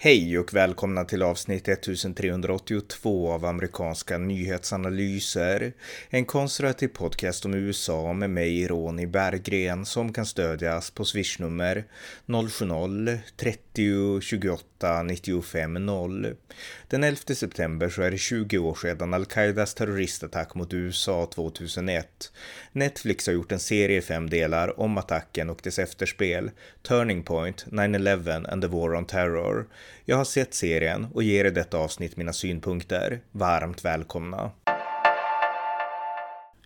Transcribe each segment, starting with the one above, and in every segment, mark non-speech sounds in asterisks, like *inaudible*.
Hej och välkomna till avsnitt 1382 av amerikanska nyhetsanalyser. En konservativ podcast om USA med mig, Ronny Berggren, som kan stödjas på swishnummer 070-30 28 95 0. Den 11 september så är det 20 år sedan al-Qaidas terroristattack mot USA 2001. Netflix har gjort en serie i fem delar om attacken och dess efterspel, Turning Point, 9-11 and the War on Terror. Jag har sett serien och ger i detta avsnitt mina synpunkter. Varmt välkomna!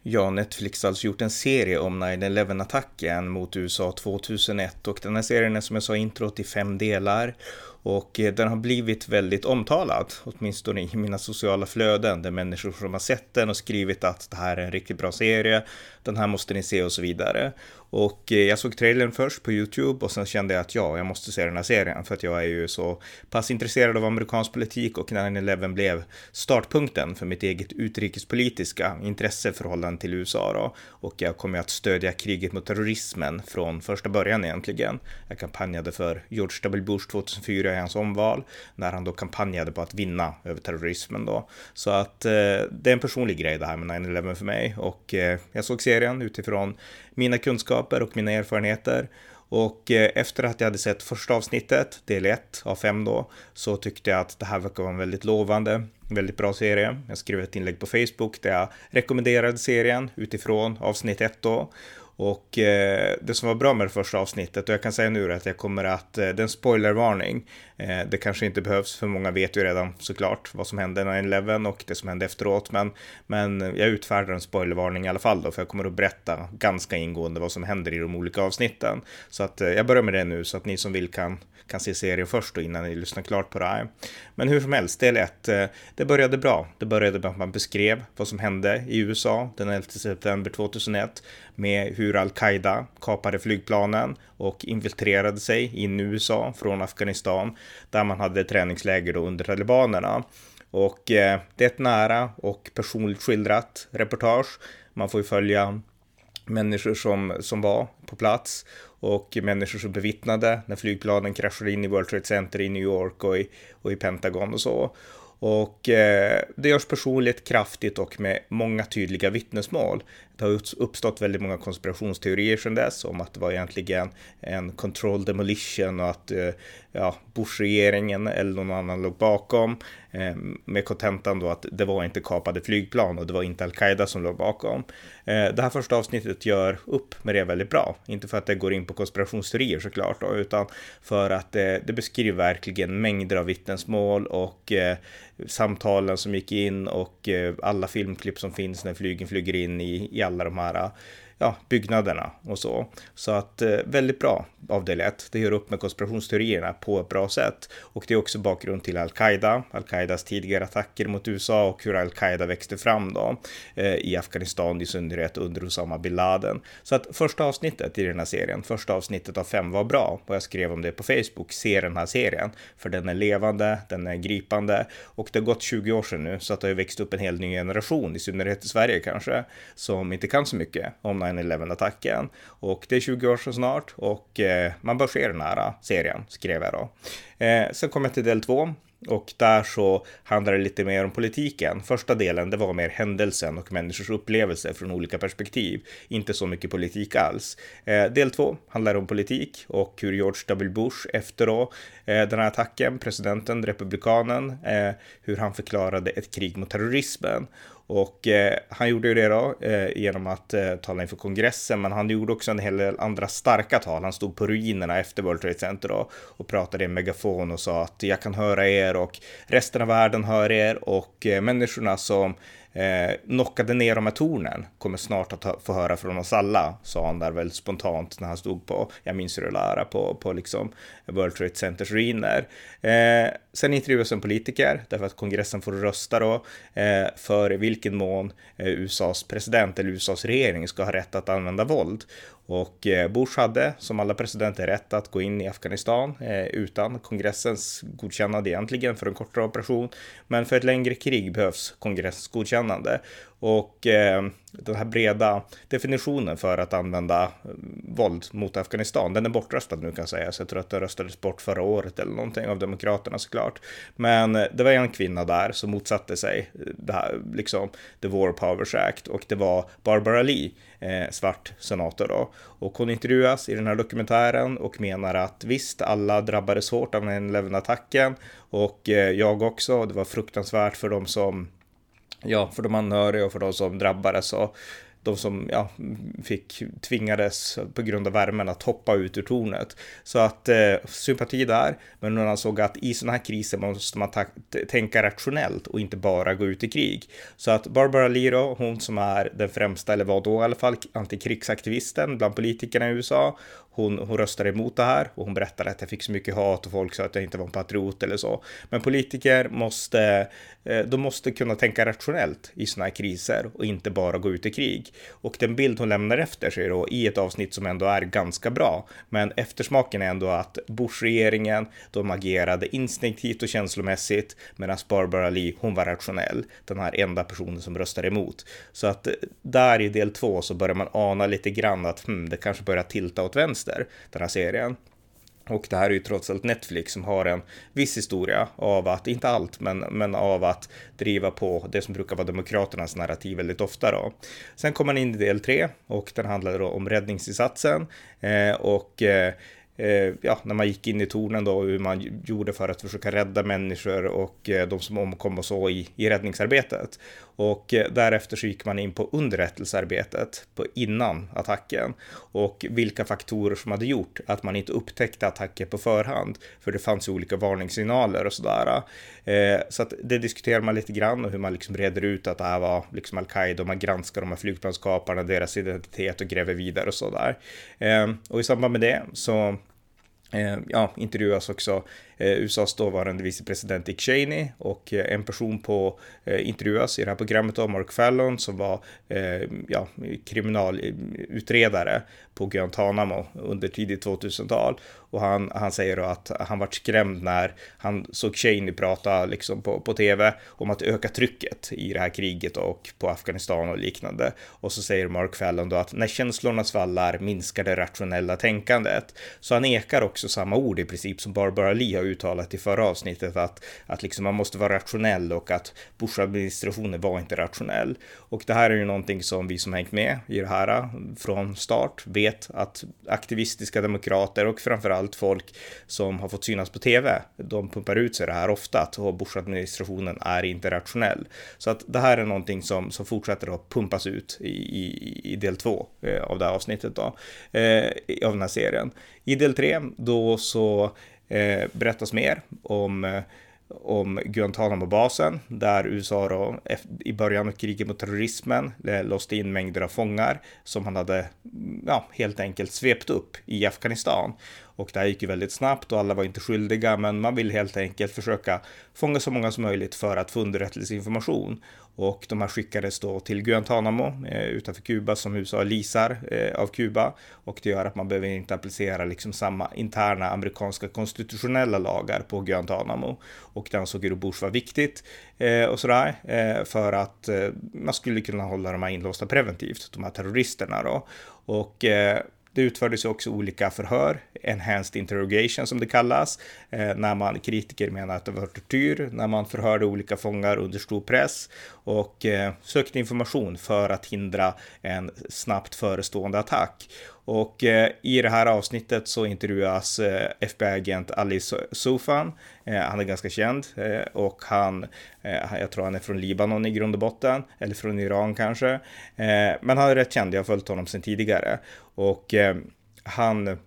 Ja, Netflix har alltså gjort en serie om 9-11-attacken mot USA 2001 och den här serien är som jag sa introt i fem delar och eh, den har blivit väldigt omtalad, åtminstone i mina sociala flöden, där människor som har sett den och skrivit att det här är en riktigt bra serie, den här måste ni se och så vidare. Och eh, jag såg trailern först på YouTube och sen kände jag att ja, jag måste se den här serien för att jag är ju så pass intresserad av amerikansk politik och 9-11 blev startpunkten för mitt eget utrikespolitiska intresse förhållande till USA då. Och jag kommer att stödja kriget mot terrorismen från första början egentligen. Jag kampanjade för George W. Bush 2004 i hans omval när han då kampanjade på att vinna över terrorismen då. Så att eh, det är en personlig grej det här med 9-11 för mig och eh, jag såg serien utifrån mina kunskaper och mina erfarenheter. Och eh, efter att jag hade sett första avsnittet, del 1 av 5 då, så tyckte jag att det här verkar vara en väldigt lovande, väldigt bra serie. Jag skrev ett inlägg på Facebook där jag rekommenderade serien utifrån avsnitt 1 då. Och eh, det som var bra med det första avsnittet, och jag kan säga nu att jag kommer att, eh, det är en spoilervarning. Eh, det kanske inte behövs, för många vet ju redan såklart vad som hände 9-11 och det som hände efteråt. Men, men jag utfärdar en spoilervarning i alla fall då, för jag kommer att berätta ganska ingående vad som händer i de olika avsnitten. Så att eh, jag börjar med det nu, så att ni som vill kan, kan se serien först och innan ni lyssnar klart på det här. Men hur som helst, del 1, eh, det började bra. Det började med att man beskrev vad som hände i USA den 11 september 2001 med hur al-Qaida kapade flygplanen och infiltrerade sig in i USA från Afghanistan där man hade träningsläger då under talibanerna. Och eh, det är ett nära och personligt skildrat reportage. Man får ju följa människor som, som var på plats och människor som bevittnade när flygplanen kraschade in i World Trade Center i New York och i, och i Pentagon och så. Och eh, det görs personligt, kraftigt och med många tydliga vittnesmål. Det har uppstått väldigt många konspirationsteorier sedan dess om att det var egentligen en control demolition och att eh, ja, Bush-regeringen eller någon annan låg bakom. Eh, med kontentan då att det var inte kapade flygplan och det var inte al-Qaida som låg bakom. Eh, det här första avsnittet gör upp med det väldigt bra. Inte för att det går in på konspirationsteorier såklart, då, utan för att det, det beskriver verkligen mängder av vittnesmål och samtalen som gick in och alla filmklipp som finns när flygen flyger in i, i alla de här ja, byggnaderna och så. Så att eh, väldigt bra avdel 1. Det gör upp med konspirationsteorierna på ett bra sätt. Och det är också bakgrund till al-Qaida, al-Qaidas tidigare attacker mot USA och hur al-Qaida växte fram då eh, i Afghanistan i synnerhet under Osama bin Laden. Så att första avsnittet i den här serien, första avsnittet av fem var bra och jag skrev om det på Facebook. Se den här serien för den är levande, den är gripande och det har gått 20 år sedan nu så att det har växt upp en hel ny generation, i synnerhet i Sverige kanske, som inte kan så mycket om 9-11-attacken. Och det är 20 år sedan snart och eh, man bör se den här eh, serien, skrev jag då. Eh, sen kom jag till del 2 och där så handlar det lite mer om politiken. Första delen, det var mer händelsen och människors upplevelser från olika perspektiv. Inte så mycket politik alls. Eh, del två handlar om politik och hur George W. Bush efter då Eh, den här attacken, presidenten, republikanen, eh, hur han förklarade ett krig mot terrorismen. Och eh, han gjorde ju det då eh, genom att eh, tala inför kongressen, men han gjorde också en hel del andra starka tal. Han stod på ruinerna efter World Trade Center då, och pratade i en megafon och sa att jag kan höra er och resten av världen hör er och eh, människorna som eh, knockade ner de här tornen kommer snart att få höra från oss alla, sa han där väldigt spontant när han stod på, jag minns hur det lära på, på liksom World Trade Centers ruiner. Eh, sen intervjuas en politiker, därför att kongressen får rösta då, eh, för i vilken mån eh, USAs president eller USAs regering ska ha rätt att använda våld. Och eh, Bush hade, som alla presidenter, rätt att gå in i Afghanistan eh, utan kongressens godkännande egentligen för en kortare operation. Men för ett längre krig behövs kongressens godkännande. Och eh, den här breda definitionen för att använda eh, våld mot Afghanistan, den är bortröstad nu kan sägas. Jag tror att den röstades bort förra året eller någonting av Demokraterna såklart. Men eh, det var en kvinna där som motsatte sig eh, det här, liksom The War Powers Act och det var Barbara Lee, eh, svart senator då. Och hon intervjuas i den här dokumentären och menar att visst, alla drabbades hårt av 9-11-attacken och eh, jag också. Det var fruktansvärt för dem som ja, för de anhöriga och för de som drabbades. Och de som ja, fick tvingades på grund av värmen att hoppa ut ur tornet. Så att eh, sympati där, men hon ansåg att i sådana här kriser måste man tänka rationellt och inte bara gå ut i krig. Så att Barbara Liro, hon som är den främsta, eller var då i alla fall, antikrigsaktivisten bland politikerna i USA, hon, hon röstade emot det här och hon berättade att jag fick så mycket hat och folk sa att jag inte var en patriot eller så. Men politiker måste, eh, de måste kunna tänka rationellt i sådana här kriser och inte bara gå ut i krig. Och den bild hon lämnar efter sig då i ett avsnitt som ändå är ganska bra, men eftersmaken är ändå att Bush-regeringen, de agerade instinktivt och känslomässigt medan Barbara Lee, hon var rationell, den här enda personen som röstade emot. Så att eh, där i del två så börjar man ana lite grann att hmm, det kanske börjar tilta åt vänster vänster, den här serien. Och det här är ju trots allt Netflix som har en viss historia av att, inte allt, men, men av att driva på det som brukar vara Demokraternas narrativ väldigt ofta då. Sen kommer man in i del tre och den handlar då om räddningsinsatsen eh, och Eh, Eh, ja, när man gick in i tornen då, hur man gjorde för att försöka rädda människor och eh, de som omkom och så i, i räddningsarbetet. Och eh, därefter så gick man in på underrättelsearbetet på innan attacken och vilka faktorer som hade gjort att man inte upptäckte attacker på förhand. För det fanns ju olika varningssignaler och sådär. Eh, så att det diskuterar man lite grann och hur man liksom reder ut att det här var liksom al-Qaida och man granskar de här flygplanskaparna, deras identitet och gräver vidare och sådär. Eh, och i samband med det så Eh, ja, intervjuas också. Eh, USAs dåvarande vicepresident Dick Cheney och eh, en person på eh, intervjuas i det här programmet av Mark Fallon som var eh, ja, kriminalutredare på Guantanamo under tidigt 2000-tal och han, han säger då att han vart skrämd när han såg Cheney prata liksom på, på tv om att öka trycket i det här kriget och på Afghanistan och liknande. Och så säger Mark Fallon då att när känslorna svallar minskar det rationella tänkandet. Så han ekar också samma ord i princip som Barbara Lee har uttalat i förra avsnittet att, att liksom man måste vara rationell och att Bush-administrationen var inte rationell. Och det här är ju någonting som vi som hängt med i det här äh, från start vet att aktivistiska demokrater och framförallt folk som har fått synas på tv. De pumpar ut sig det här ofta, att Bush-administrationen är inte rationell. Så att det här är någonting som, som fortsätter att pumpas ut i, i, i del två äh, av det här avsnittet då, eh, av den här serien. I del tre då så eh, berättas mer om eh, om Guantanamo-basen där USA då, i början av kriget mot terrorismen eh, låste in mängder av fångar som han hade mm, ja, helt enkelt svept upp i Afghanistan. Och det här gick ju väldigt snabbt och alla var inte skyldiga, men man vill helt enkelt försöka fånga så många som möjligt för att få underrättelseinformation. Och de här skickades då till Guantanamo eh, utanför Kuba som USA leasar eh, av Kuba. Och det gör att man behöver inte applicera liksom samma interna amerikanska konstitutionella lagar på Guantanamo. Och det ansåg Bush var viktigt eh, och sådär eh, för att eh, man skulle kunna hålla de här inlåsta preventivt, de här terroristerna då. Och eh, det utfördes också olika förhör, enhanced interrogation som det kallas, eh, när man kritiker menar att det var tortyr, när man förhörde olika fångar under stor press och eh, sökte information för att hindra en snabbt förestående attack. Och eh, i det här avsnittet så intervjuas eh, FBI-agent Ali Soufan. Eh, han är ganska känd eh, och han, eh, jag tror han är från Libanon i grund och botten, eller från Iran kanske. Eh, men han är rätt känd, jag har följt honom sedan tidigare. Och eh, han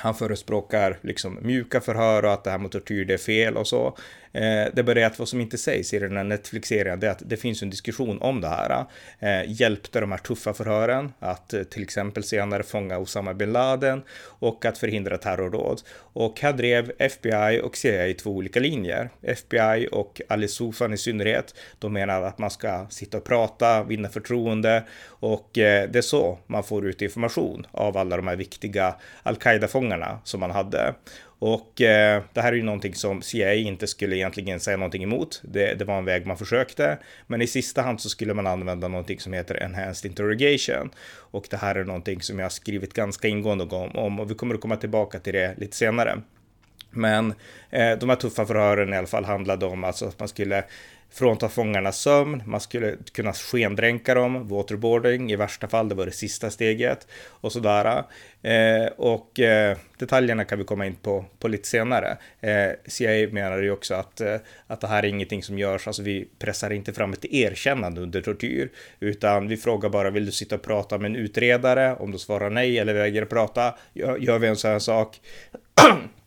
han förespråkar liksom mjuka förhör och att det här med tortyr det är fel och så. Eh, det är bara det att vad som inte sägs i den här Netflix-serien, det är att det finns en diskussion om det här. Eh, hjälpte de här tuffa förhören att eh, till exempel senare fånga Osama bin Laden och att förhindra terrordåd. Och här drev FBI och CIA två olika linjer. FBI och Ali Soufan i synnerhet, de menar att man ska sitta och prata, vinna förtroende och eh, det är så man får ut information av alla de här viktiga al-Qaida-fångarna som man hade. Och eh, det här är ju någonting som CIA inte skulle egentligen säga någonting emot. Det, det, var en väg man försökte, men i sista hand så skulle man använda någonting som heter enhanced interrogation. Och det här är någonting som jag har skrivit ganska ingående om och vi kommer att komma tillbaka till det lite senare. Men eh, de här tuffa förhören i alla fall handlade om alltså att man skulle frånta fångarna sömn, man skulle kunna skendränka dem, waterboarding i värsta fall, det var det sista steget och sådär. Eh, och eh, detaljerna kan vi komma in på, på lite senare. Eh, CIA menar ju också att, eh, att det här är ingenting som görs, alltså vi pressar inte fram ett erkännande under tortyr, utan vi frågar bara vill du sitta och prata med en utredare? Om du svarar nej eller vägrar prata, gör, gör vi en sån här sak *clears throat*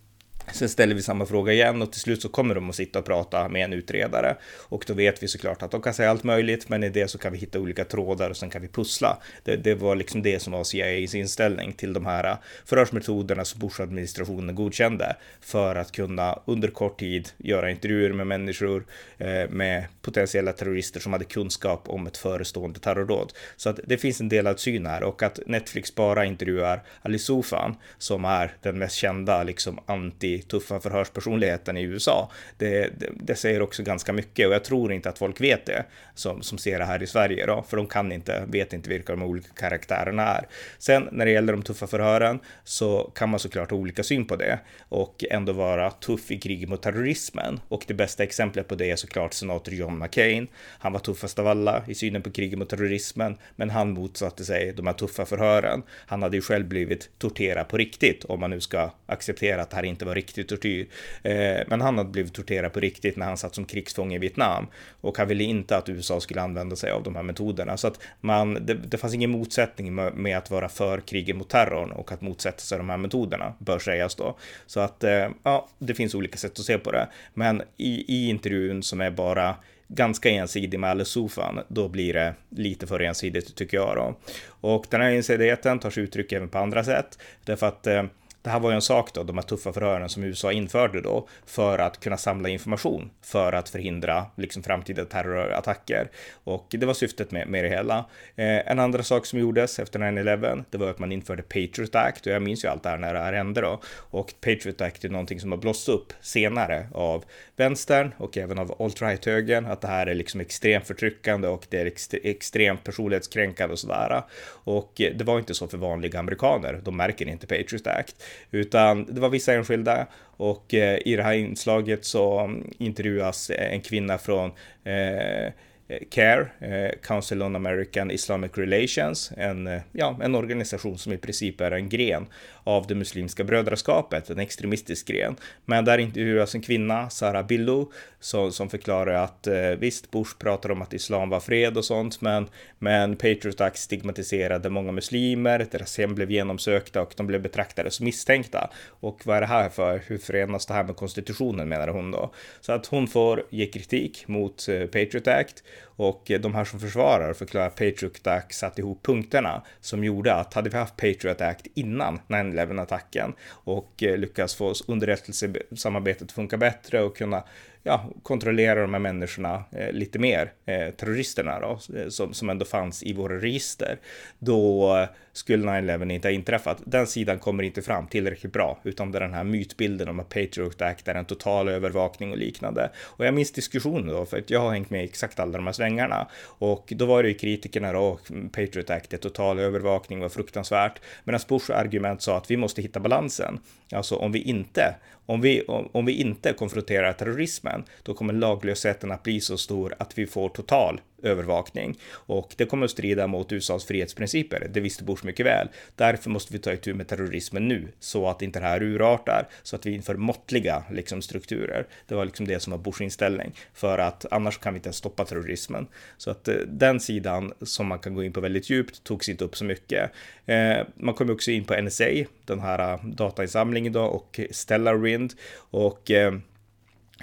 Sen ställer vi samma fråga igen och till slut så kommer de att sitta och prata med en utredare. Och då vet vi såklart att de kan säga allt möjligt, men i det så kan vi hitta olika trådar och sen kan vi pussla. Det, det var liksom det som var CIAs inställning till de här äh, förhörsmetoderna som Bush-administrationen godkände för att kunna under kort tid göra intervjuer med människor, eh, med potentiella terrorister som hade kunskap om ett förestående terrordåd. Så att det finns en delad syn här och att Netflix bara intervjuar Ali Soufan som är den mest kända liksom anti tuffa förhörspersonligheten i USA. Det, det, det, säger också ganska mycket och jag tror inte att folk vet det som, som ser det här i Sverige då, för de kan inte, vet inte vilka de olika karaktärerna är. Sen när det gäller de tuffa förhören så kan man såklart ha olika syn på det och ändå vara tuff i kriget mot terrorismen. Och det bästa exemplet på det är såklart senator John McCain. Han var tuffast av alla i synen på kriget mot terrorismen, men han motsatte sig de här tuffa förhören. Han hade ju själv blivit torterad på riktigt, om man nu ska acceptera att det här inte var riktigt riktig tortyr. Eh, men han hade blivit torterad på riktigt när han satt som krigsfånge i Vietnam och han ville inte att USA skulle använda sig av de här metoderna. Så att man, det, det fanns ingen motsättning med, med, att vara för kriget mot terrorn och att motsätta sig de här metoderna, bör sägas då. Så att eh, ja, det finns olika sätt att se på det. Men i, i intervjun som är bara ganska ensidig med Alice Sofan, då blir det lite för ensidigt tycker jag då. Och den här ensidigheten tar sig uttryck även på andra sätt, därför att eh, det här var ju en sak då, de här tuffa förhören som USA införde då för att kunna samla information för att förhindra liksom framtida terrorattacker. Och det var syftet med, med det hela. Eh, en andra sak som gjordes efter 9-11, det var att man införde Patriot Act och jag minns ju allt det här när det här hände då. Och Patriot Act är någonting som har blåst upp senare av vänstern och även av alt-right-högern, att det här är liksom extremt förtryckande och det är ext extremt personlighetskränkande och sådär. Och det var inte så för vanliga amerikaner, de märker inte Patriot Act. Utan det var vissa enskilda och eh, i det här inslaget så intervjuas en kvinna från eh, Eh, CARE, eh, Council on American Islamic Relations, en, eh, ja, en organisation som i princip är en gren av det muslimska brödraskapet, en extremistisk gren. Men där intervjuas en kvinna, Sara Billu, som, som förklarar att visst, Bush pratar om att islam var fred och sånt, men, men Patriot Act stigmatiserade många muslimer, deras hem blev genomsökta och de blev betraktade som misstänkta. Och vad är det här för? Hur förenas det här med konstitutionen menar hon då? Så att hon får ge kritik mot Patriot Act och eh, de här som försvarar förklarar Patriot Act satt ihop punkterna som gjorde att hade vi haft Patriot Act innan 9-11-attacken och eh, lyckats lyckas få underrättelsesamarbetet att funka bättre och kunna ja, kontrollera de här människorna eh, lite mer, eh, terroristerna då, eh, som, som ändå fanns i våra register, då skulle 9-11 inte ha inträffat. Den sidan kommer inte fram tillräckligt bra, utan det är den här mytbilden om att Patriot Act är en total övervakning och liknande. Och jag minns diskussionen då, för att jag har hängt med i exakt alla de här svängarna. Och då var det ju kritikerna då, Patriot Act är total övervakning, var fruktansvärt. Medan Bush argument sa att vi måste hitta balansen. Alltså om vi inte, om vi, om, om vi inte konfronterar terrorismen, då kommer laglösheten att bli så stor att vi får total övervakning och det kommer att strida mot USAs frihetsprinciper. Det visste Bush mycket väl. Därför måste vi ta itu med terrorismen nu så att inte det här urartar, så att vi inför måttliga liksom, strukturer. Det var liksom det som var Bushs inställning för att annars kan vi inte stoppa terrorismen. Så att eh, den sidan som man kan gå in på väldigt djupt togs inte upp så mycket. Eh, man kom också in på NSA, den här eh, datainsamlingen då och Stellar Wind och Eh,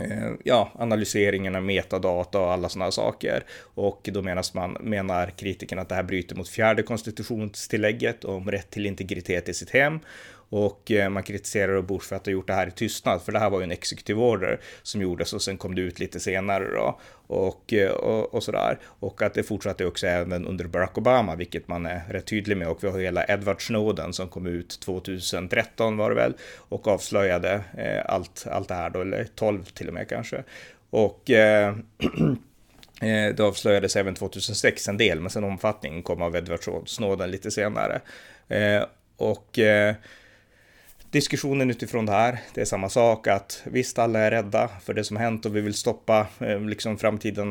Eh, ja, analyseringen av metadata och alla sådana saker. Och då menas man, menar kritikerna att det här bryter mot fjärde konstitutionstillägget om rätt till integritet i sitt hem och eh, man kritiserar Bush för att ha gjort det här i tystnad, för det här var ju en executive order som gjordes och sen kom det ut lite senare då och, eh, och, och sådär. Och att det fortsatte också även under Barack Obama, vilket man är rätt tydlig med. Och vi har hela Edward Snowden som kom ut 2013 var det väl och avslöjade eh, allt, allt det här då, eller 12 till och med kanske. Och eh, *clears throat* eh det avslöjades även 2006 en del, men sen omfattningen kom av Edward Snowden lite senare. Eh, och eh, diskussionen utifrån det här, det är samma sak att visst alla är rädda för det som hänt och vi vill stoppa eh, liksom framtida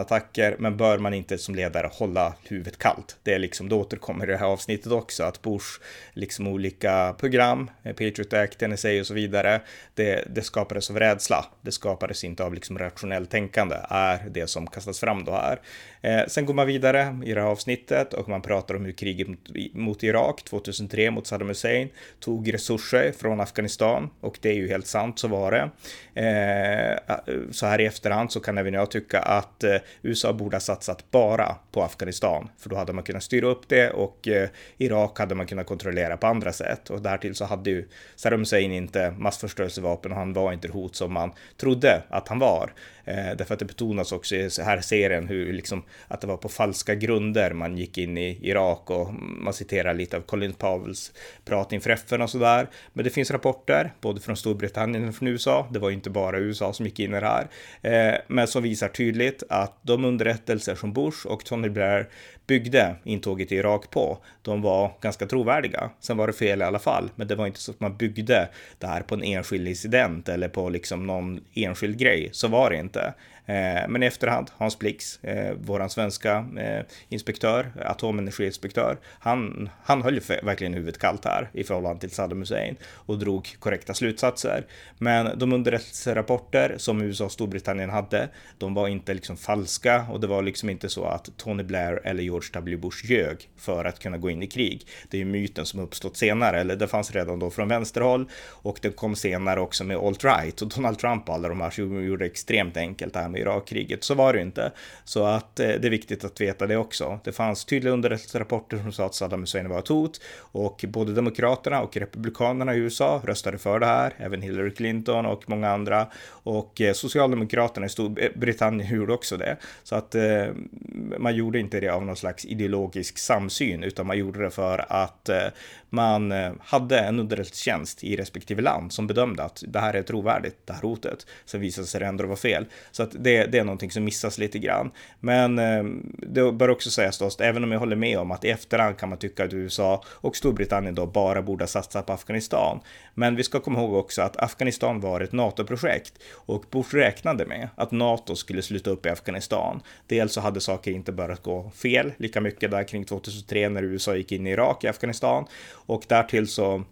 attacker, men bör man inte som ledare hålla huvudet kallt? Det är liksom, det återkommer i det här avsnittet också, att Bush, liksom olika program, eh, Patriot Act, NSA och så vidare, det, det skapades av rädsla. Det skapades inte av liksom rationellt tänkande, är det som kastas fram då här. Eh, sen går man vidare i det här avsnittet och man pratar om hur kriget mot, mot Irak 2003 mot Saddam Hussein tog resurser från Afghanistan och det är ju helt sant, så var det. Eh, så här i efterhand så kan även jag tycka att eh, USA borde ha satsat bara på Afghanistan, för då hade man kunnat styra upp det och eh, Irak hade man kunnat kontrollera på andra sätt och därtill så hade ju Saddam Hussein inte massförstörelsevapen och han var inte det hot som man trodde att han var. Eh, därför att det betonas också i här serien hur liksom att det var på falska grunder man gick in i Irak och man citerar lite av Colin Powells prat inför FN och sådär. Men det finns rapporter, både från Storbritannien och från USA. Det var ju inte bara USA som gick in i det här, eh, men som visar tydligt att de underrättelser som Bush och Tony Blair byggde intåget i Irak på, de var ganska trovärdiga. Sen var det fel i alla fall, men det var inte så att man byggde det här på en enskild incident eller på liksom någon enskild grej. Så var det inte. Eh, men i efterhand, Hans Blix, eh, våran svenska eh, inspektör, atomenergiinspektör, han, han höll verkligen huvudet kallt här i förhållande till Saddam Hussein och drog korrekta slutsatser. Men de underrättelserapporter som USA och Storbritannien hade, de var inte liksom falska och det var liksom inte så att Tony Blair eller George W. Bush ljög för att kunna gå in i krig. Det är ju myten som uppstått senare, eller det fanns redan då från vänsterhåll och det kom senare också med alt-right och Donald Trump och alla de här som gjorde det extremt enkelt det här med Irakkriget. Så var det inte. Så att eh, det är viktigt att veta det också. Det fanns tydliga underrättelserapporter som sa att Saddam Hussein var ett hot och både Demokraterna och Republikanerna i USA röstade för det här, även Hillary Clinton och många andra. Och eh, Socialdemokraterna i Storbritannien eh, gjorde också det. Så att eh, man gjorde inte det av någon slags ideologisk samsyn, utan man gjorde det för att eh, man eh, hade en underrättelsetjänst i respektive land som bedömde att det här är trovärdigt, det här hotet. Sen visade sig det ändå vara fel. Så att det, det är någonting som missas lite grann. Men eh, det bör också sägas då, även om jag håller med om att i efterhand kan man tycka att USA och Storbritannien då bara borde ha satsat på Afghanistan. Men vi ska komma ihåg också att Afghanistan var ett NATO-projekt och Bush räknade med att NATO skulle sluta upp i Afghanistan. Dels så hade saker inte börjat gå fel lika mycket där kring 2003 när USA gick in i Irak i Afghanistan och därtill så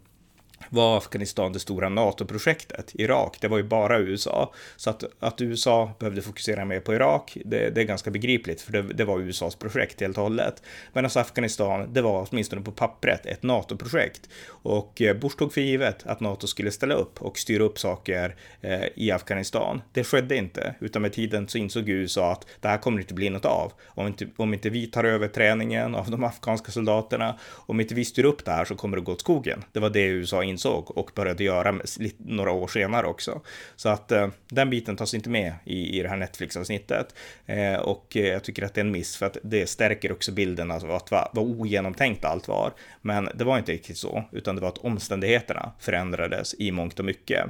var Afghanistan det stora NATO-projektet. Irak, det var ju bara USA. Så att, att USA behövde fokusera mer på Irak, det, det är ganska begripligt, för det, det, var USAs projekt helt och hållet. Men alltså Afghanistan, det var åtminstone på pappret ett NATO-projekt. Och eh, Bush tog för givet att NATO skulle ställa upp och styra upp saker eh, i Afghanistan. Det skedde inte, utan med tiden så insåg USA att det här kommer inte bli något av. Om inte, om inte vi tar över träningen av de *laughs* afghanska soldaterna, om inte vi styr upp det här så kommer det gå åt skogen. Det var det USA insåg och började göra några år senare också. Så att eh, den biten tas inte med i, i det här Netflix-avsnittet. Eh, och eh, jag tycker att det är en miss för att det stärker också bilden av att vad, vad ogenomtänkt allt var. Men det var inte riktigt så, utan det var att omständigheterna förändrades i mångt och mycket.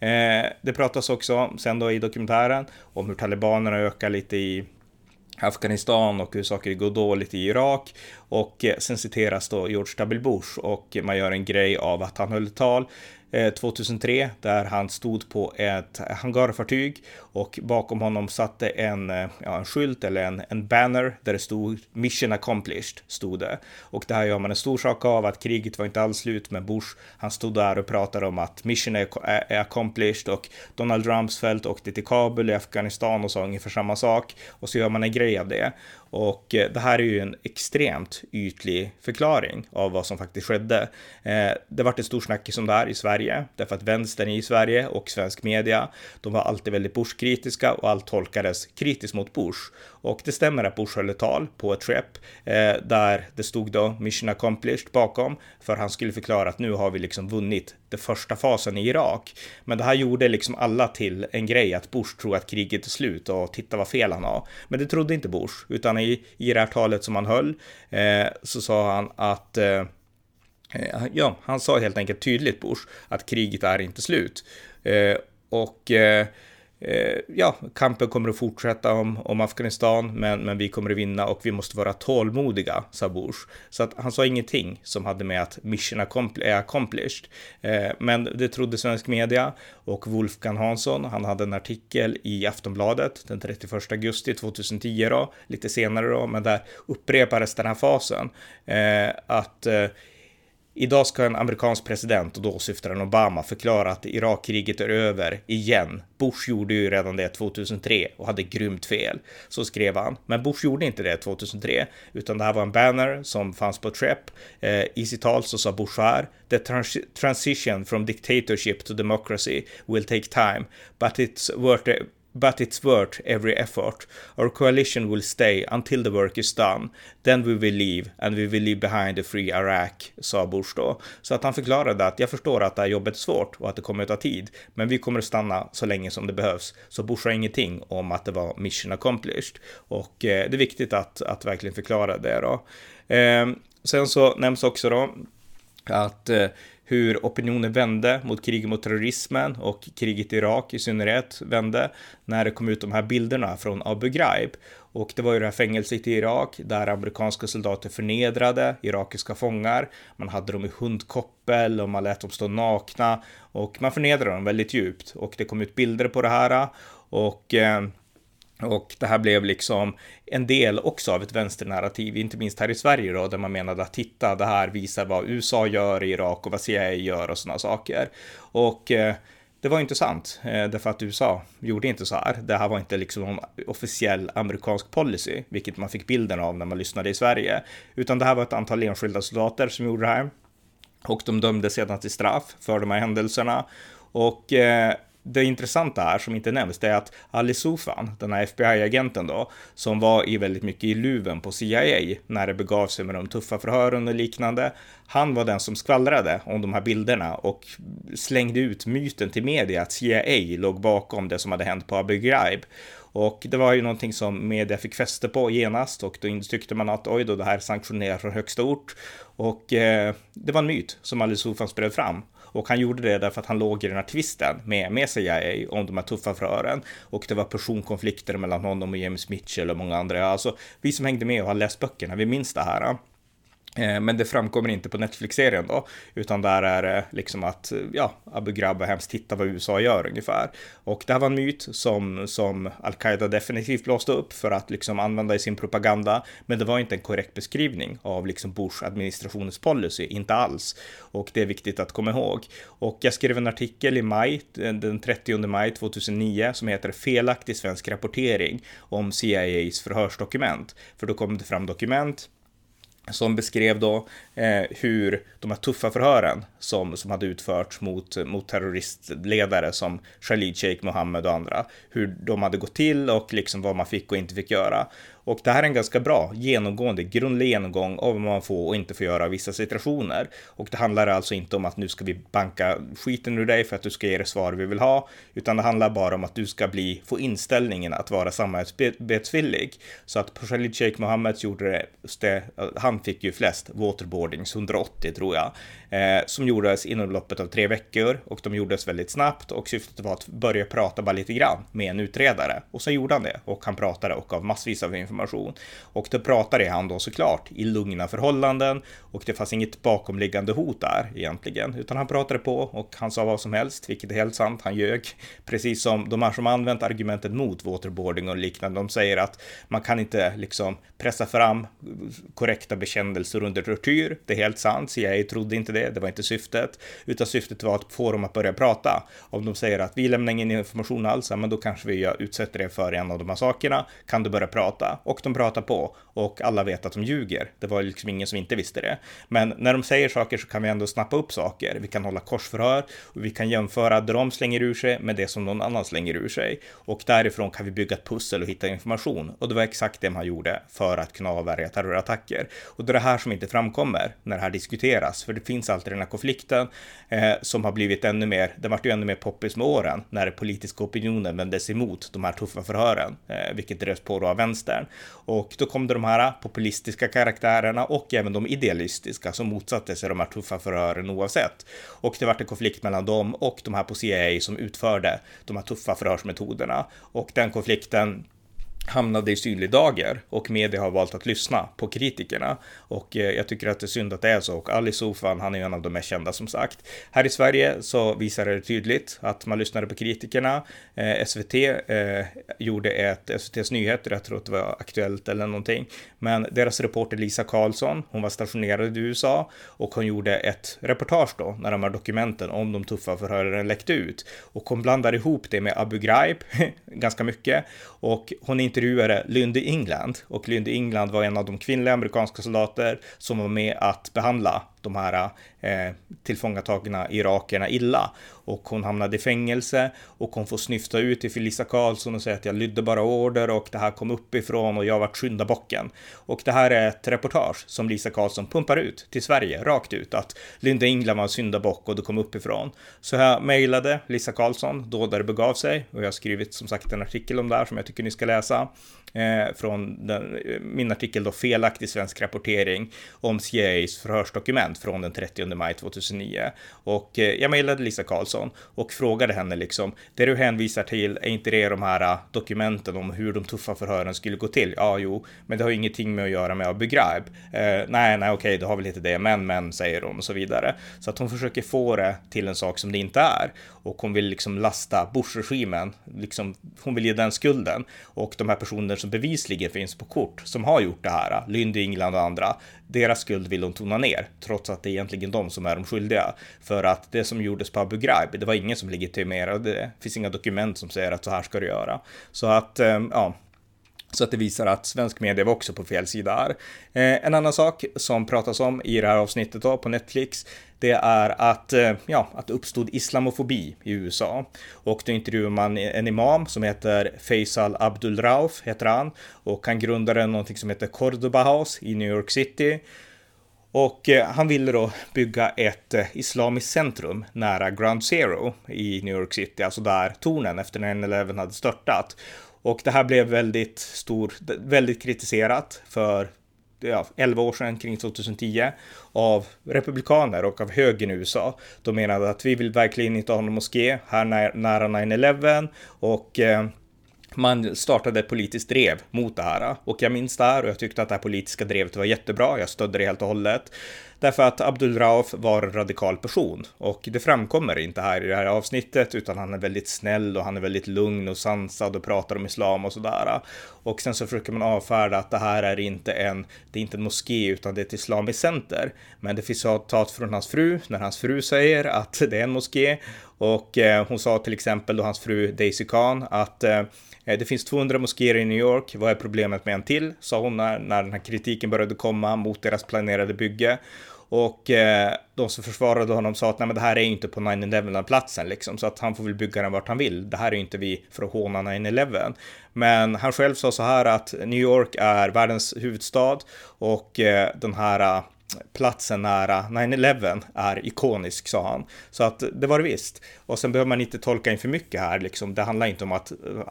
Eh, det pratas också sen då i dokumentären om hur talibanerna ökar lite i Afghanistan och hur saker går dåligt i Irak. Och eh, sen citeras då George W. Bush och man gör en grej av att han höll tal eh, 2003 där han stod på ett hangarfartyg och bakom honom satte en, eh, ja, en skylt eller en, en banner där det stod mission accomplished stod det. Och det här gör man en stor sak av att kriget var inte alls slut men Bush. Han stod där och pratade om att mission är, är accomplished och Donald Rumsfeld åkte till Kabul i Afghanistan och sa ungefär samma sak och så gör man en grej av det. Och eh, det här är ju en extremt ytlig förklaring av vad som faktiskt skedde. Eh, det vart ett stort snackis om det här i Sverige, därför att vänstern i Sverige och svensk media, de var alltid väldigt Bush-kritiska och allt tolkades kritiskt mot Bush. Och det stämmer att Bush höll ett tal på ett skepp eh, där det stod då mission accomplished bakom, för han skulle förklara att nu har vi liksom vunnit den första fasen i Irak. Men det här gjorde liksom alla till en grej att Bush tror att kriget är slut och titta vad fel han har. Men det trodde inte Bush, utan i, i det här talet som han höll eh, så sa han att eh, eh Ja, han sa helt enkelt tydligt Bush att kriget är inte slut. Eh, och Eh, Eh, ja, kampen kommer att fortsätta om, om Afghanistan, men, men vi kommer att vinna och vi måste vara tålmodiga, sa Bush. Så att han sa ingenting som hade med att mission är accomplished. Eh, men det trodde svensk media och Wolfgang Hansson, han hade en artikel i Aftonbladet den 31 augusti 2010 då, lite senare då, men där upprepades den här fasen. Eh, att eh, Idag ska en amerikansk president, och då syftar han Obama, förklara att Irakkriget är över igen. Bush gjorde ju redan det 2003 och hade grymt fel. Så skrev han. Men Bush gjorde inte det 2003, utan det här var en banner som fanns på TREP. Eh, I sitt tal så sa Bush här, The trans transition from dictatorship to democracy will take time, but it's worth it but it's worth every effort. Our coalition will stay until the work is done. Then we will leave and we will leave behind a free Iraq, sa Bush då. Så att han förklarade att jag förstår att det här jobbet är svårt och att det kommer att ta tid, men vi kommer att stanna så länge som det behövs. Så Bush sa ingenting om att det var mission accomplished och eh, det är viktigt att, att verkligen förklara det då. Eh, sen så nämns också då att eh, hur opinionen vände mot kriget mot terrorismen och kriget i Irak i synnerhet vände när det kom ut de här bilderna från Abu Ghraib. Och det var ju det här fängelset i Irak där amerikanska soldater förnedrade irakiska fångar. Man hade dem i hundkoppel och man lät dem stå nakna och man förnedrade dem väldigt djupt. Och det kom ut bilder på det här och eh, och det här blev liksom en del också av ett vänsternarrativ, inte minst här i Sverige då, där man menade att titta, det här visar vad USA gör i Irak och vad CIA gör och sådana saker. Och eh, det var inte sant, eh, därför att USA gjorde inte så här. Det här var inte liksom någon officiell amerikansk policy, vilket man fick bilden av när man lyssnade i Sverige, utan det här var ett antal enskilda soldater som gjorde det här. Och de dömdes sedan till straff för de här händelserna. Och eh, det intressanta här som inte nämns, det är att Ali Sufan, den här FBI-agenten då, som var i väldigt mycket i luven på CIA när det begav sig med de tuffa förhören och liknande. Han var den som skvallrade om de här bilderna och slängde ut myten till media att CIA låg bakom det som hade hänt på Abu Ghraib. Och det var ju någonting som media fick fäste på genast och då tyckte man att oj då, det här sanktioneras från högsta ort. Och eh, det var en myt som Ali Sufan spred fram. Och han gjorde det därför att han låg i den här tvisten med, med CIA om de här tuffa förhören. Och det var personkonflikter mellan honom och James Mitchell och många andra. Alltså, vi som hängde med och har läst böckerna, vi minns det här. Eh, men det framkommer inte på Netflix-serien då, utan där är det liksom att, eh, ja, Abu Ghraib är hemskt, titta vad USA gör ungefär. Och det här var en myt som, som Al-Qaida definitivt blåste upp för att liksom använda i sin propaganda, men det var inte en korrekt beskrivning av liksom Bush-administrationens policy, inte alls. Och det är viktigt att komma ihåg. Och jag skrev en artikel i maj, eh, den 30 maj 2009, som heter Felaktig svensk rapportering om CIAs förhörsdokument. För då kom det fram dokument som beskrev då eh, hur de här tuffa förhören som, som hade utförts mot, mot terroristledare som Khalid Sheikh Mohammed och andra, hur de hade gått till och liksom vad man fick och inte fick göra. Och det här är en ganska bra genomgående, grundlig genomgång av vad man får och inte får göra i vissa situationer. Och det handlar alltså inte om att nu ska vi banka skiten ur dig för att du ska ge det svar vi vill ha, utan det handlar bara om att du ska bli, få inställningen att vara samarbetsvillig. Så att Khalid Sheikh Mohammed gjorde det, han fick ju flest waterboard waterboardings, 180 tror jag, eh, som gjordes inom loppet av tre veckor och de gjordes väldigt snabbt och syftet var att börja prata bara lite grann med en utredare. Och så gjorde han det och han pratade och gav massvis av information information. Och då pratade han då såklart i lugna förhållanden och det fanns inget bakomliggande hot där egentligen, utan han pratade på och han sa vad som helst, vilket är helt sant. Han ljög, precis som de här som använt argumentet mot waterboarding och liknande. De säger att man kan inte liksom pressa fram korrekta bekännelser under tortyr, det är helt sant, CIA trodde inte det, det var inte syftet, utan syftet var att få dem att börja prata. Om de säger att vi lämnar ingen information alls, men då kanske vi utsätter er för en av de här sakerna, kan du börja prata? Och de pratar på och alla vet att de ljuger. Det var liksom ingen som inte visste det. Men när de säger saker så kan vi ändå snappa upp saker. Vi kan hålla korsförhör och vi kan jämföra det de slänger ur sig med det som någon annan slänger ur sig. Och därifrån kan vi bygga ett pussel och hitta information. Och det var exakt det man gjorde för att kunna avvärja terrorattacker. Och det är det här som inte framkommer när det här diskuteras, för det finns alltid den här konflikten eh, som har blivit ännu mer, den vart ju ännu mer poppis med åren när den politiska opinionen vändes emot de här tuffa förhören, eh, vilket drevs på då av vänstern. Och då kom det de här populistiska karaktärerna och även de idealistiska som motsatte sig de här tuffa förhören oavsett. Och det vart en konflikt mellan dem och de här på CIA som utförde de här tuffa förhörsmetoderna. Och den konflikten hamnade i synlig dager och media har valt att lyssna på kritikerna. Och eh, jag tycker att det är synd att det är så. Och Ali Sofan, han är ju en av de mest kända som sagt. Här i Sverige så visar det tydligt att man lyssnade på kritikerna. Eh, SVT eh, gjorde ett, SVTs nyheter, jag tror att det var Aktuellt eller någonting. Men deras reporter Lisa Karlsson, hon var stationerad i USA och hon gjorde ett reportage då när de här dokumenten om de tuffa förhören läckte ut. Och hon blandade ihop det med Abu Ghraib *laughs* ganska mycket. Och hon är intervjuade Lynde England. Och Lynde England var en av de kvinnliga amerikanska soldater som var med att behandla de här eh, tillfångatagna irakierna illa. Och hon hamnade i fängelse och hon får snyfta ut till Felisa Karlsson och säga att jag lydde bara order och det här kom uppifrån och jag vart syndabocken. Och det här är ett reportage som Lisa Karlsson pumpar ut till Sverige, rakt ut, att Linda Ingland var en syndabock och det kom uppifrån. Så jag mejlade Lisa Karlsson då där det begav sig och jag har skrivit som sagt en artikel om det här som jag tycker ni ska läsa. Eh, från den, min artikel då felaktig svensk rapportering om CIAs förhörsdokument från den 30 maj 2009. Och eh, jag mejlade Lisa Karlsson och frågade henne liksom, det du hänvisar till, är inte det de här eh, dokumenten om hur de tuffa förhören skulle gå till? Ja, jo, men det har ingenting med att göra med Abu Ghraib. Eh, nej, nej, okej, det har väl inte det, men, men, säger hon och så vidare. Så att hon försöker få det till en sak som det inte är. Och hon vill liksom lasta Bush-regimen, liksom, hon vill ge den skulden. Och de här personerna som bevisligen finns på kort, som har gjort det här, eh, Lynn England och andra, deras skuld vill hon tona ner, trots att det är egentligen de som är de skyldiga. För att det som gjordes på Abu Ghraib, det var ingen som legitimerade det. Det finns inga dokument som säger att så här ska du göra. Så att, eh, ja, så att det visar att svensk media var också på fel sida här. Eh, en annan sak som pratas om i det här avsnittet då, på Netflix, det är att, eh, ja, att det uppstod islamofobi i USA. Och då intervjuar man en imam som heter Faisal Abdul Rauf, heter han. Och han grundade någonting som heter Cordoba House i New York City. Och eh, han ville då bygga ett eh, islamiskt centrum nära Ground Zero i New York City, alltså där tornen efter 9-11 hade störtat. Och det här blev väldigt stor, väldigt kritiserat för ja, 11 år sedan, kring 2010, av republikaner och av högern i USA. De menade att vi vill verkligen inte ha någon moské här nära 9-11 och eh, man startade ett politiskt drev mot det här. Och jag minns det här och jag tyckte att det här politiska drevet var jättebra. Jag stödde det helt och hållet. Därför att Abdul Rauf var en radikal person och det framkommer inte här i det här avsnittet utan han är väldigt snäll och han är väldigt lugn och sansad och pratar om islam och sådär. Och sen så försöker man avfärda att det här är inte en, det är inte en moské utan det är ett islamiskt center. Men det finns citat från hans fru när hans fru säger att det är en moské och eh, hon sa till exempel då hans fru Daisy Khan att eh, Eh, det finns 200 moskéer i New York. Vad är problemet med en till? Sa hon när, när den här kritiken började komma mot deras planerade bygge. Och eh, de som försvarade honom sa att nej men det här är inte på 9-11 platsen liksom, så att han får väl bygga den vart han vill. Det här är inte vi för att håna 9-11. Men han själv sa så här att New York är världens huvudstad och eh, den här platsen nära 9-11 är ikonisk, sa han. Så att det var det visst. Och sen behöver man inte tolka in för mycket här, liksom. Det handlar inte om att uh,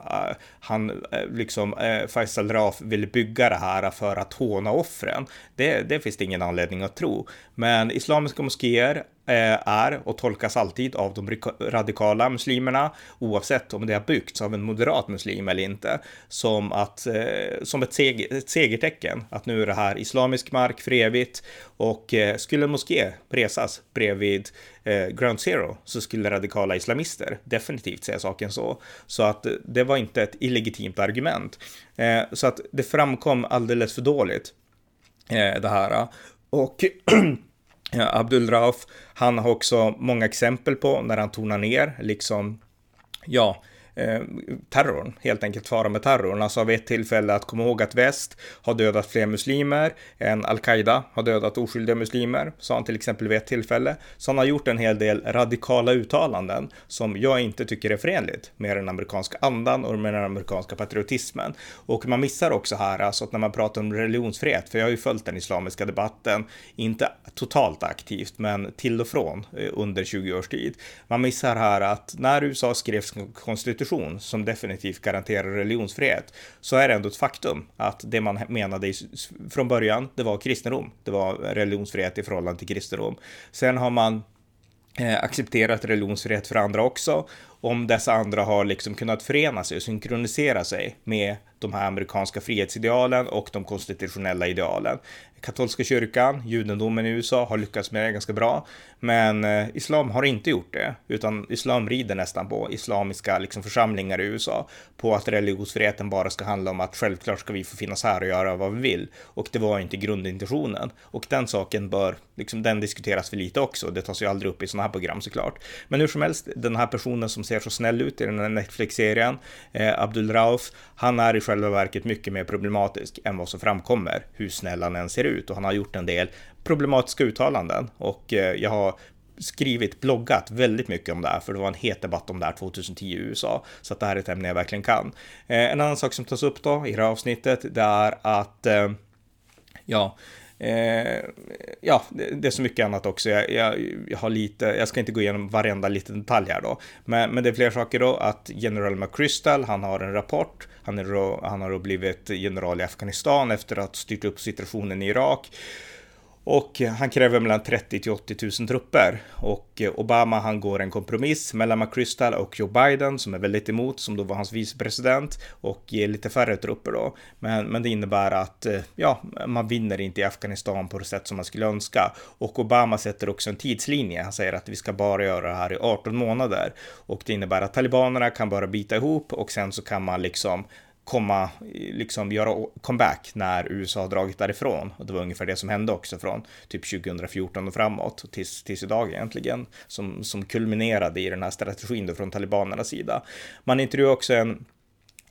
han, uh, liksom, uh, Faisal Raf vill bygga det här för att håna offren. Det, det finns det ingen anledning att tro. Men islamiska moskéer Eh, är och tolkas alltid av de radikala muslimerna, oavsett om det har byggts av en moderat muslim eller inte, som, att, eh, som ett, seger, ett segertecken. Att nu är det här islamisk mark för evigt och eh, skulle en moské resas bredvid eh, Ground Zero så skulle radikala islamister definitivt säga saken så. Så att eh, det var inte ett illegitimt argument. så att det framkom alldeles för dåligt det här. Och *clears throat* Abdul Rauf, han har också många exempel på när han tonar ner, liksom, ja, eh, terrorn, helt enkelt fara med terrorn. Alltså vid ett tillfälle att komma ihåg att väst har dödat fler muslimer än al-Qaida har dödat oskyldiga muslimer, sa han till exempel vid ett tillfälle. Så han har gjort en hel del radikala uttalanden som jag inte tycker är förenligt med den amerikanska andan och med den amerikanska patriotismen. Och man missar också här alltså att när man pratar om religionsfrihet, för jag har ju följt den islamiska debatten, inte totalt aktivt, men till och från eh, under 20 års tid. Man missar här att när USA skrev konstitution konstitution som definitivt garanterar religionsfrihet så är det ändå ett faktum att det man menade från början, det var kristendom. Det var religionsfrihet i förhållande till kristendom. Sen har man eh, accepterat religionsfrihet för andra också. Om dessa andra har liksom kunnat förena sig och synkronisera sig med de här amerikanska frihetsidealen och de konstitutionella idealen katolska kyrkan, judendomen i USA har lyckats med det ganska bra. Men eh, islam har inte gjort det, utan islam rider nästan på islamiska liksom, församlingar i USA på att religionsfriheten bara ska handla om att självklart ska vi få finnas här och göra vad vi vill. Och det var inte grundintentionen. Och den saken bör, liksom, den diskuteras för lite också. Det tas ju aldrig upp i sådana här program såklart. Men hur som helst, den här personen som ser så snäll ut i den här Netflix-serien, eh, Abdul Rauf, han är i själva verket mycket mer problematisk än vad som framkommer, hur snäll han än ser ut. Och han har gjort en del problematiska uttalanden och eh, jag har skrivit, bloggat väldigt mycket om det här, för det var en het debatt om det här 2010 i USA. Så att det här är ett ämne jag verkligen kan. Eh, en annan sak som tas upp då i det här avsnittet, det är att, eh, ja, Eh, ja, det, det, är så mycket annat också. Jag, jag, jag, har lite, jag ska inte gå igenom varenda liten detalj här då. Men, men det är fler saker då, att General McChrystal, han har en rapport. Han, är han har då blivit general i Afghanistan efter att ha styrt upp situationen i Irak. Och eh, han kräver mellan 30 till 80 000 trupper. Och eh, Obama han går en kompromiss mellan McChrystal och Joe Biden som är väldigt emot, som då var hans vicepresident och ger lite färre trupper då. Men, men det innebär att eh, ja, man vinner inte i Afghanistan på det sätt som man skulle önska. Och Obama sätter också en tidslinje. Han säger att vi ska bara göra det här i 18 månader. Och det innebär att talibanerna kan bara bita ihop och sen så kan man liksom komma, liksom göra comeback när USA har dragit därifrån. Och det var ungefär det som hände också från typ 2014 och framåt tills, tills idag egentligen, som, som kulminerade i den här strategin då från talibanernas sida. Man intervjuade också en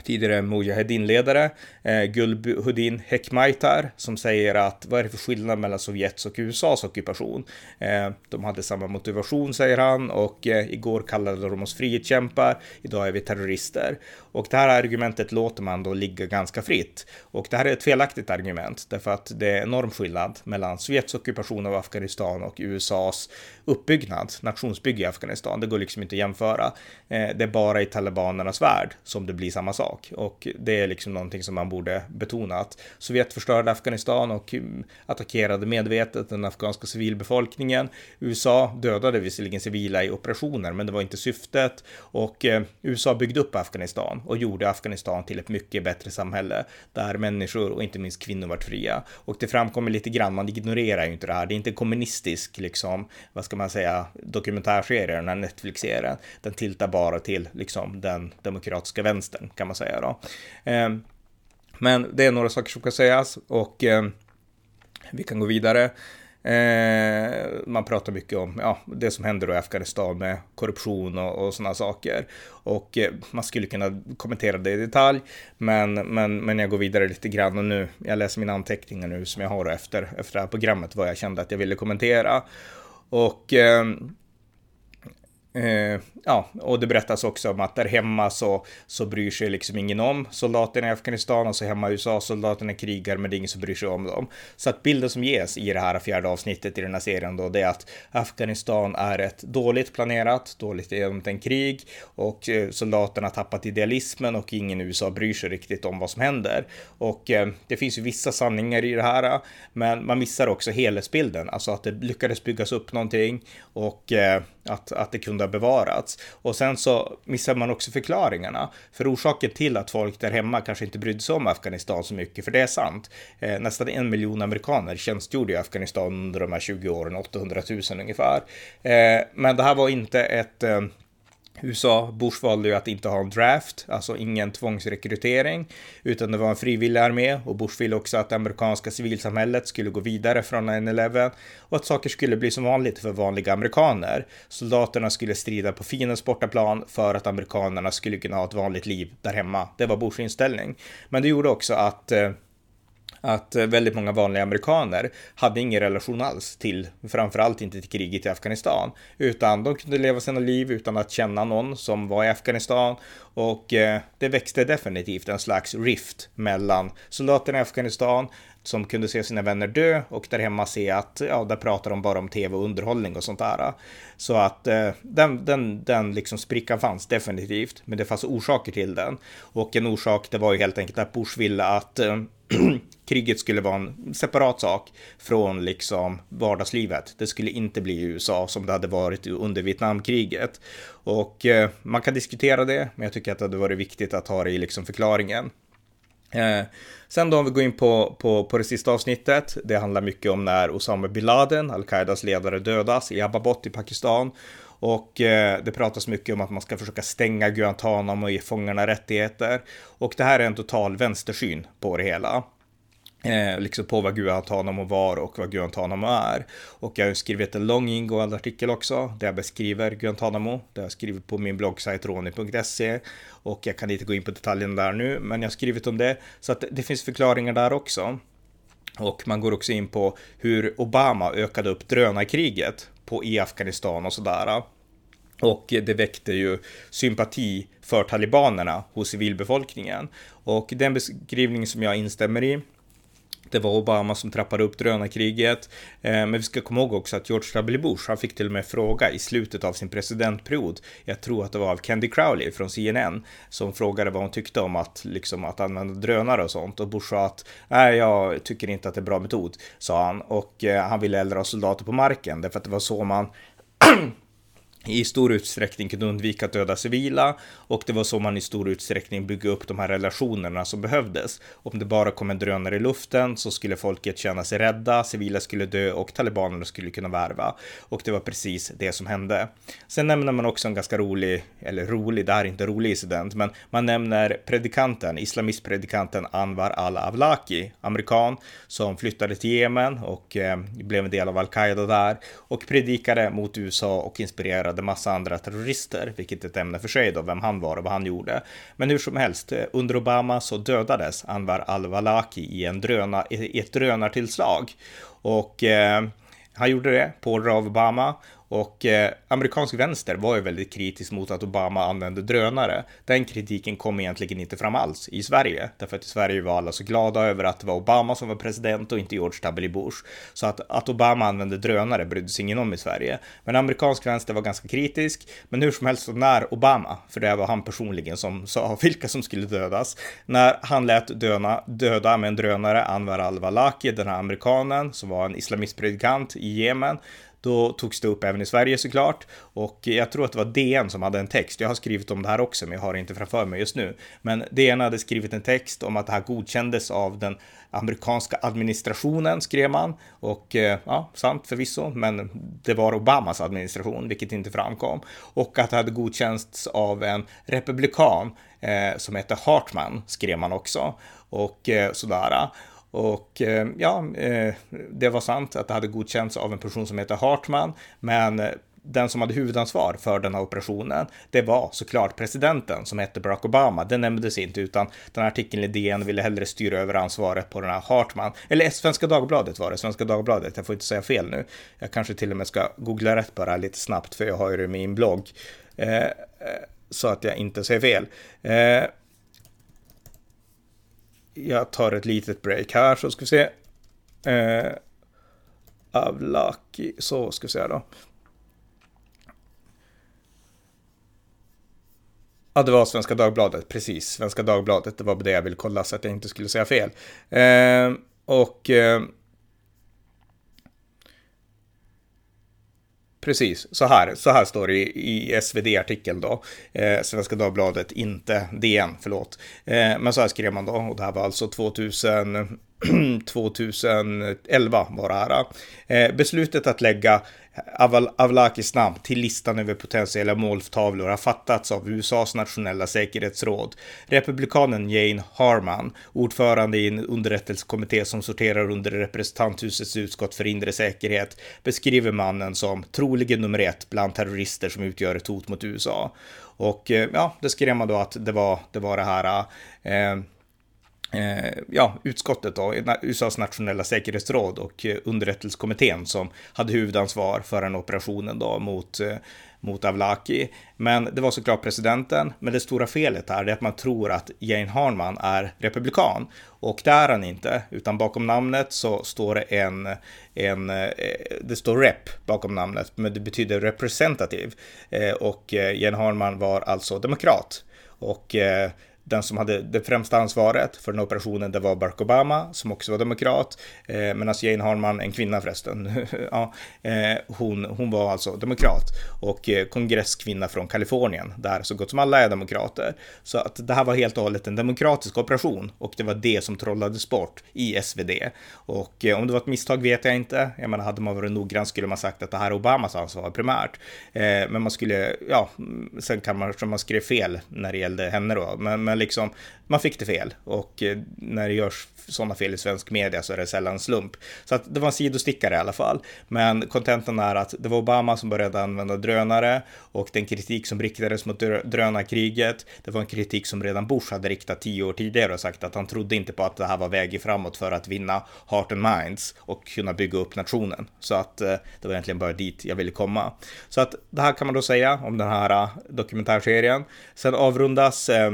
tidigare Mujahedin-ledare, eh, Gulbuddin Hekmaitar, som säger att vad är det för skillnad mellan Sovjets och USAs ockupation? Eh, de hade samma motivation, säger han, och eh, igår kallade de oss frihetskämpar, idag är vi terrorister. Och det här argumentet låter man då ligga ganska fritt. Och det här är ett felaktigt argument, därför att det är enorm skillnad mellan Sovjets ockupation av Afghanistan och USAs uppbyggnad, nationsbygge i Afghanistan. Det går liksom inte att jämföra. Eh, det är bara i talibanernas värld som det blir samma sak. Och det är liksom någonting som man borde betona att Sovjet förstörde Afghanistan och mm, attackerade medvetet den afghanska civilbefolkningen. USA dödade visserligen civila i operationer, men det var inte syftet. Och eh, USA byggde upp Afghanistan och gjorde Afghanistan till ett mycket bättre samhälle där människor och inte minst kvinnor vart fria. Och det framkommer lite grann, man ignorerar ju inte det här. Det är inte kommunistisk, liksom, vad ska man säga, dokumentärserie, den här Netflix-serien. Den tiltar bara till liksom den demokratiska vänstern kan man säga då. Eh, men det är några saker som kan sägas och eh, vi kan gå vidare. Eh, man pratar mycket om ja, det som händer då i Afghanistan med korruption och, och sådana saker. Och eh, man skulle kunna kommentera det i detalj, men, men, men jag går vidare lite grann och nu, jag läser mina anteckningar nu som jag har efter, efter det här programmet, vad jag kände att jag ville kommentera. Och eh, Eh, ja, och det berättas också om att där hemma så, så bryr sig liksom ingen om soldaterna i Afghanistan och så hemma i USA soldaterna krigar men det är ingen som bryr sig om dem. Så att bilden som ges i det här fjärde avsnittet i den här serien då det är att Afghanistan är ett dåligt planerat, dåligt genomtänkt krig och eh, soldaterna har tappat idealismen och ingen i USA bryr sig riktigt om vad som händer. Och eh, det finns ju vissa sanningar i det här men man missar också helhetsbilden, alltså att det lyckades byggas upp någonting och eh, att, att det kunde någorlunda bevarats. Och sen så missar man också förklaringarna. För orsaken till att folk där hemma kanske inte brydde sig om Afghanistan så mycket, för det är sant. Eh, nästan en miljon amerikaner tjänstgjorde i Afghanistan under de här 20 åren, 800 000 ungefär. Eh, men det här var inte ett eh, USA, Bush valde ju att inte ha en draft, alltså ingen tvångsrekrytering, utan det var en frivillig armé och Bush ville också att det amerikanska civilsamhället skulle gå vidare från 9-11 och att saker skulle bli som vanligt för vanliga amerikaner. Soldaterna skulle strida på fiendens bortaplan för att amerikanerna skulle kunna ha ett vanligt liv där hemma. Det var Bushs inställning. Men det gjorde också att eh, att eh, väldigt många vanliga amerikaner hade ingen relation alls till, framförallt inte till kriget i Afghanistan, utan de kunde leva sina liv utan att känna någon som var i Afghanistan. Och eh, det växte definitivt en slags rift mellan soldaterna i Afghanistan som kunde se sina vänner dö och där hemma se att ja, där pratar de bara om tv och underhållning och sånt där. Så att eh, den, den, den liksom sprickan fanns definitivt, men det fanns orsaker till den. Och en orsak, det var ju helt enkelt att Bush ville att eh, *clears throat* kriget skulle vara en separat sak från liksom vardagslivet. Det skulle inte bli i USA som det hade varit under Vietnamkriget. Och eh, man kan diskutera det, men jag tycker att det hade varit viktigt att ha det i liksom förklaringen. Eh, sen då om vi går in på, på, på det sista avsnittet. Det handlar mycket om när Osama bin Laden, al-Qaidas ledare, dödas i Abbabot i Pakistan. Och eh, det pratas mycket om att man ska försöka stänga Guantanamo och ge fångarna rättigheter. Och det här är en total vänstersyn på det hela. Eh, liksom på vad Guantanamo var och vad Guantanamo är. Och jag har skrivit en lång ingående artikel också där jag beskriver Guantanamo. Där jag skrivit på min bloggsajt roni.se. Och jag kan inte gå in på detaljerna där nu, men jag har skrivit om det. Så att det finns förklaringar där också. Och man går också in på hur Obama ökade upp drönarkriget på, i Afghanistan och sådär. Och det väckte ju sympati för talibanerna hos civilbefolkningen. Och den beskrivning som jag instämmer i det var Obama som trappade upp drönarkriget. Eh, men vi ska komma ihåg också att George W. Bush, han fick till och med fråga i slutet av sin presidentperiod. Jag tror att det var av Candy Crowley från CNN som frågade vad hon tyckte om att, liksom, att använda drönare och sånt. Och Bush sa att nej, jag tycker inte att det är bra metod, sa han. Och eh, han ville hellre ha soldater på marken, därför att det var så man *clears throat* i stor utsträckning kunde undvika att döda civila och det var så man i stor utsträckning byggde upp de här relationerna som behövdes. Om det bara kom en drönare i luften så skulle folket känna sig rädda, civila skulle dö och talibanerna skulle kunna värva. Och det var precis det som hände. Sen nämner man också en ganska rolig, eller rolig, det här är inte rolig incident, men man nämner predikanten, islamistpredikanten Anwar al-Awlaki, amerikan, som flyttade till Jemen och eh, blev en del av al-Qaida där och predikade mot USA och inspirerade dödade massa andra terrorister, vilket är ett ämne för sig då, vem han var och vad han gjorde. Men hur som helst, eh, under Obama så dödades Anwar al-Walaki i, en dröna, i ett drönartillslag. Och eh, han gjorde det på order av Obama och eh, amerikansk vänster var ju väldigt kritisk mot att Obama använde drönare. Den kritiken kom egentligen inte fram alls i Sverige, därför att i Sverige var alla så glada över att det var Obama som var president och inte George W. Bush. Så att, att Obama använde drönare brydde sig ingen om i Sverige. Men amerikansk vänster var ganska kritisk. Men hur som helst, så när Obama, för det var han personligen som sa *laughs* vilka som skulle dödas, när han lät döna, döda med en drönare Anwar al-Walaki, den här amerikanen som var en islamistpredikant i Jemen, då togs det upp även i Sverige såklart. Och jag tror att det var DN som hade en text. Jag har skrivit om det här också, men jag har det inte framför mig just nu. Men DN hade skrivit en text om att det här godkändes av den amerikanska administrationen, skrev man. Och eh, ja, sant förvisso, men det var Obamas administration, vilket inte framkom. Och att det hade godkänts av en republikan eh, som hette Hartman, skrev man också. Och eh, sådär. Och eh, ja, eh, det var sant att det hade godkänts av en person som heter Hartman, men eh, den som hade huvudansvar för den här operationen, det var såklart presidenten som hette Barack Obama. Det nämndes inte, utan den här artikeln i DN ville hellre styra över ansvaret på den här Hartman. Eller Svenska Dagbladet var det, Svenska Dagbladet. Jag får inte säga fel nu. Jag kanske till och med ska googla rätt bara lite snabbt, för jag har ju det i min blogg. Eh, så att jag inte säger fel. Eh, jag tar ett litet break här så ska vi se. Eh, Avlaki, så ska vi se då. Ja, det var Svenska Dagbladet, precis. Svenska Dagbladet, det var det jag ville kolla så att jag inte skulle säga fel. Eh, och eh, Precis, så här, så här står det i, i SvD-artikeln då. Eh, Svenska Dagbladet, inte DN, förlåt. Eh, men så här skrev man då, och det här var alltså 2000, 2011 *clears throat* var det här. Eh, eh beslutet att lägga Avlakis namn till listan över potentiella måltavlor har fattats av USAs nationella säkerhetsråd. Republikanen Jane Harman, ordförande i en underrättelsekommitté som sorterar under representanthusets utskott för inre säkerhet, beskriver mannen som troligen nummer ett bland terrorister som utgör ett hot mot USA. Och eh, ja, det skrev man då att det var det, var det här eh, Eh, ja, utskottet då, USAs nationella säkerhetsråd och eh, underrättelsekommittén som hade huvudansvar för den operationen då mot, eh, mot Avlaki. Men det var såklart presidenten. Men det stora felet här är att man tror att Jane Harman är republikan. Och det är han inte, utan bakom namnet så står det en, en eh, det står rep bakom namnet, men det betyder representative. Och Jane Harman var alltså demokrat. Och den som hade det främsta ansvaret för den operationen, det var Barack Obama, som också var demokrat, eh, medan Jane Harman, en kvinna förresten, *laughs* ja, eh, hon, hon var alltså demokrat och eh, kongresskvinna från Kalifornien, där så gott som alla är demokrater. Så att det här var helt och hållet en demokratisk operation och det var det som trollades bort i SvD. Och eh, om det var ett misstag vet jag inte. Jag menar, hade man varit noggrann skulle man sagt att det här är Obamas ansvar primärt. Eh, men man skulle, ja, mm, sen kan man, man skrev fel när det gällde henne då, men, men men liksom, man fick det fel. Och eh, när det görs sådana fel i svensk media så är det sällan slump. Så att det var en sidostickare i alla fall. Men kontentan är att det var Obama som började använda drönare och den kritik som riktades mot drönarkriget, det var en kritik som redan Bush hade riktat tio år tidigare och sagt att han trodde inte på att det här var vägen framåt för att vinna heart and minds och kunna bygga upp nationen. Så att eh, det var egentligen bara dit jag ville komma. Så att det här kan man då säga om den här eh, dokumentärserien. Sen avrundas eh,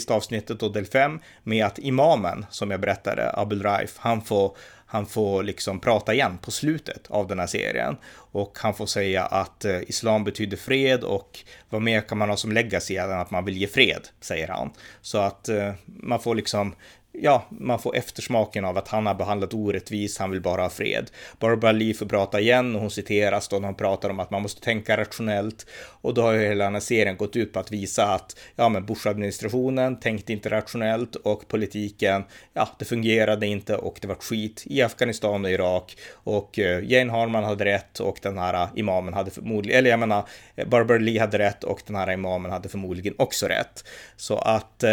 sista avsnittet och del 5 med att imamen som jag berättade Abul Raif, han får, han får liksom prata igen på slutet av den här serien. Och han får säga att eh, islam betyder fred och vad mer kan man ha som legacy än att man vill ge fred, säger han. Så att eh, man får liksom ja, man får eftersmaken av att han har behandlat orättvist, han vill bara ha fred. Barbara Lee får prata igen och hon citeras då när hon pratar om att man måste tänka rationellt. Och då har ju hela den här serien gått ut på att visa att, ja men Bush-administrationen tänkte inte rationellt och politiken, ja det fungerade inte och det var skit i Afghanistan och Irak. Och eh, Jane Harman hade rätt och den här eh, imamen hade förmodligen, eller jag menar, eh, Barbara Lee hade rätt och den här imamen hade förmodligen också rätt. Så att,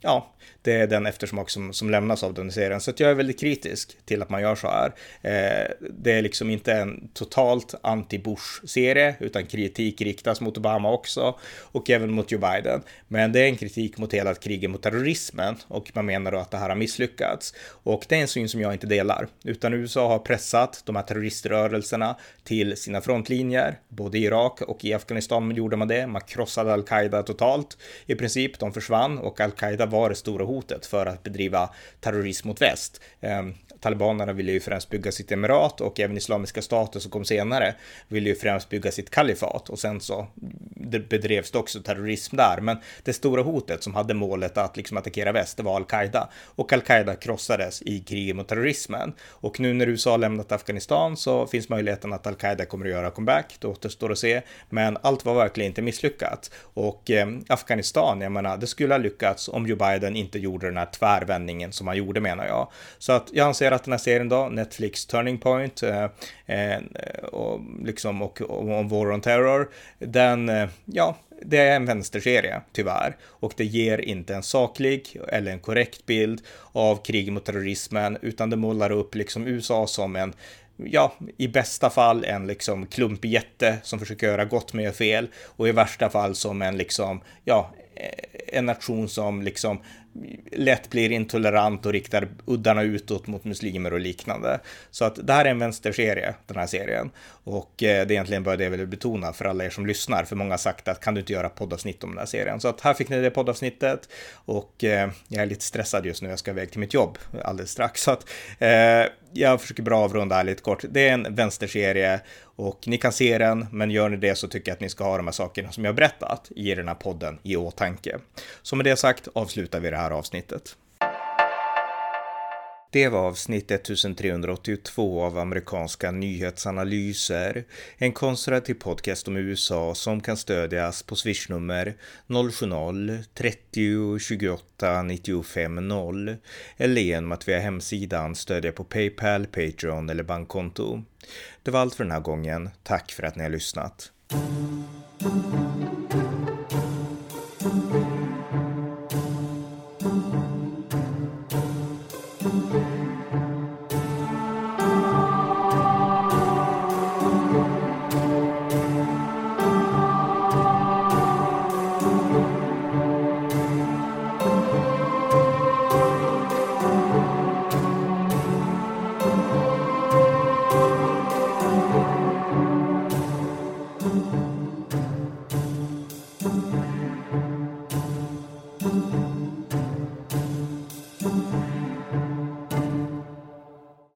ja, det är den eftersmak som, som lämnas av den serien. Så att jag är väldigt kritisk till att man gör så här. Eh, det är liksom inte en totalt anti-Bush-serie, utan kritik riktas mot Obama också och även mot Joe Biden. Men det är en kritik mot hela kriget mot terrorismen och man menar då att det här har misslyckats. Och det är en syn som jag inte delar, utan USA har pressat de här terroriströrelserna till sina frontlinjer, både i Irak och i Afghanistan gjorde man det. Man krossade al-Qaida totalt i princip. De försvann och al-Qaida var det stora hotet för att bedriva terrorism mot väst. Ehm, Talibanerna ville ju främst bygga sitt emirat och även Islamiska staten som kom senare ville ju främst bygga sitt kalifat och sen så bedrevs det också terrorism där. Men det stora hotet som hade målet att liksom attackera väst, det var al-Qaida och al-Qaida krossades i kriget mot terrorismen. Och nu när USA lämnat Afghanistan så finns möjligheten att al-Qaida kommer att göra comeback. Det återstår att se, men allt var verkligen inte misslyckat och eh, Afghanistan, jag menar, det skulle ha lyckats om Joe Biden inte gjorde den här tvärvändningen som han gjorde menar jag. Så att jag anser att den här serien då, Netflix Turning Point eh, eh, och liksom och, och War on Terror, den, eh, ja, det är en vänsterserie, tyvärr. Och det ger inte en saklig eller en korrekt bild av krig mot terrorismen, utan det målar upp liksom USA som en ja, i bästa fall en liksom klumpjätte som försöker göra gott med fel och i värsta fall som en liksom, ja, eh, en nation som liksom lätt blir intolerant och riktar uddarna utåt mot muslimer och liknande. Så att det här är en vänsterserie, den här serien. Och eh, det är egentligen bara det jag vill betona för alla er som lyssnar, för många har sagt att kan du inte göra poddavsnitt om den här serien? Så att här fick ni det poddavsnittet och eh, jag är lite stressad just nu, jag ska iväg till mitt jobb alldeles strax. Så att eh, jag försöker bara avrunda här lite kort. Det är en vänsterserie och ni kan se den, men gör ni det så tycker jag att ni ska ha de här sakerna som jag berättat i den här podden i åtanke. Så med det sagt avslutar vi det här avsnittet. Det var avsnitt 1382 av amerikanska nyhetsanalyser, en konservativ podcast om USA som kan stödjas på swishnummer 070-30 28 95 0 eller genom att via hemsidan stödja på Paypal, Patreon eller bankkonto. Det var allt för den här gången. Tack för att ni har lyssnat.